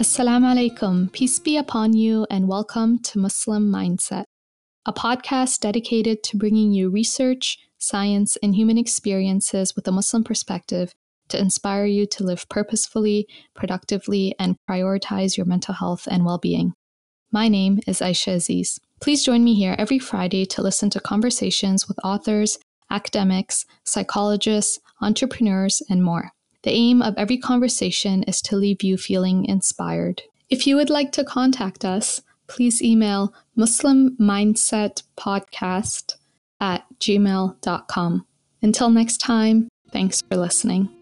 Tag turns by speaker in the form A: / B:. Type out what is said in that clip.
A: Assalamu alaikum, peace be upon you, and welcome to Muslim Mindset, a podcast dedicated to bringing you research, science, and human experiences with a Muslim perspective to inspire you to live purposefully, productively, and prioritize your mental health and well being. My name is Aisha Aziz. Please join me here every Friday to listen to conversations with authors, academics, psychologists, entrepreneurs, and more. The aim of every conversation is to leave you feeling inspired. If you would like to contact us, please email Muslim Mindset Podcast at gmail.com. Until next time, thanks for listening.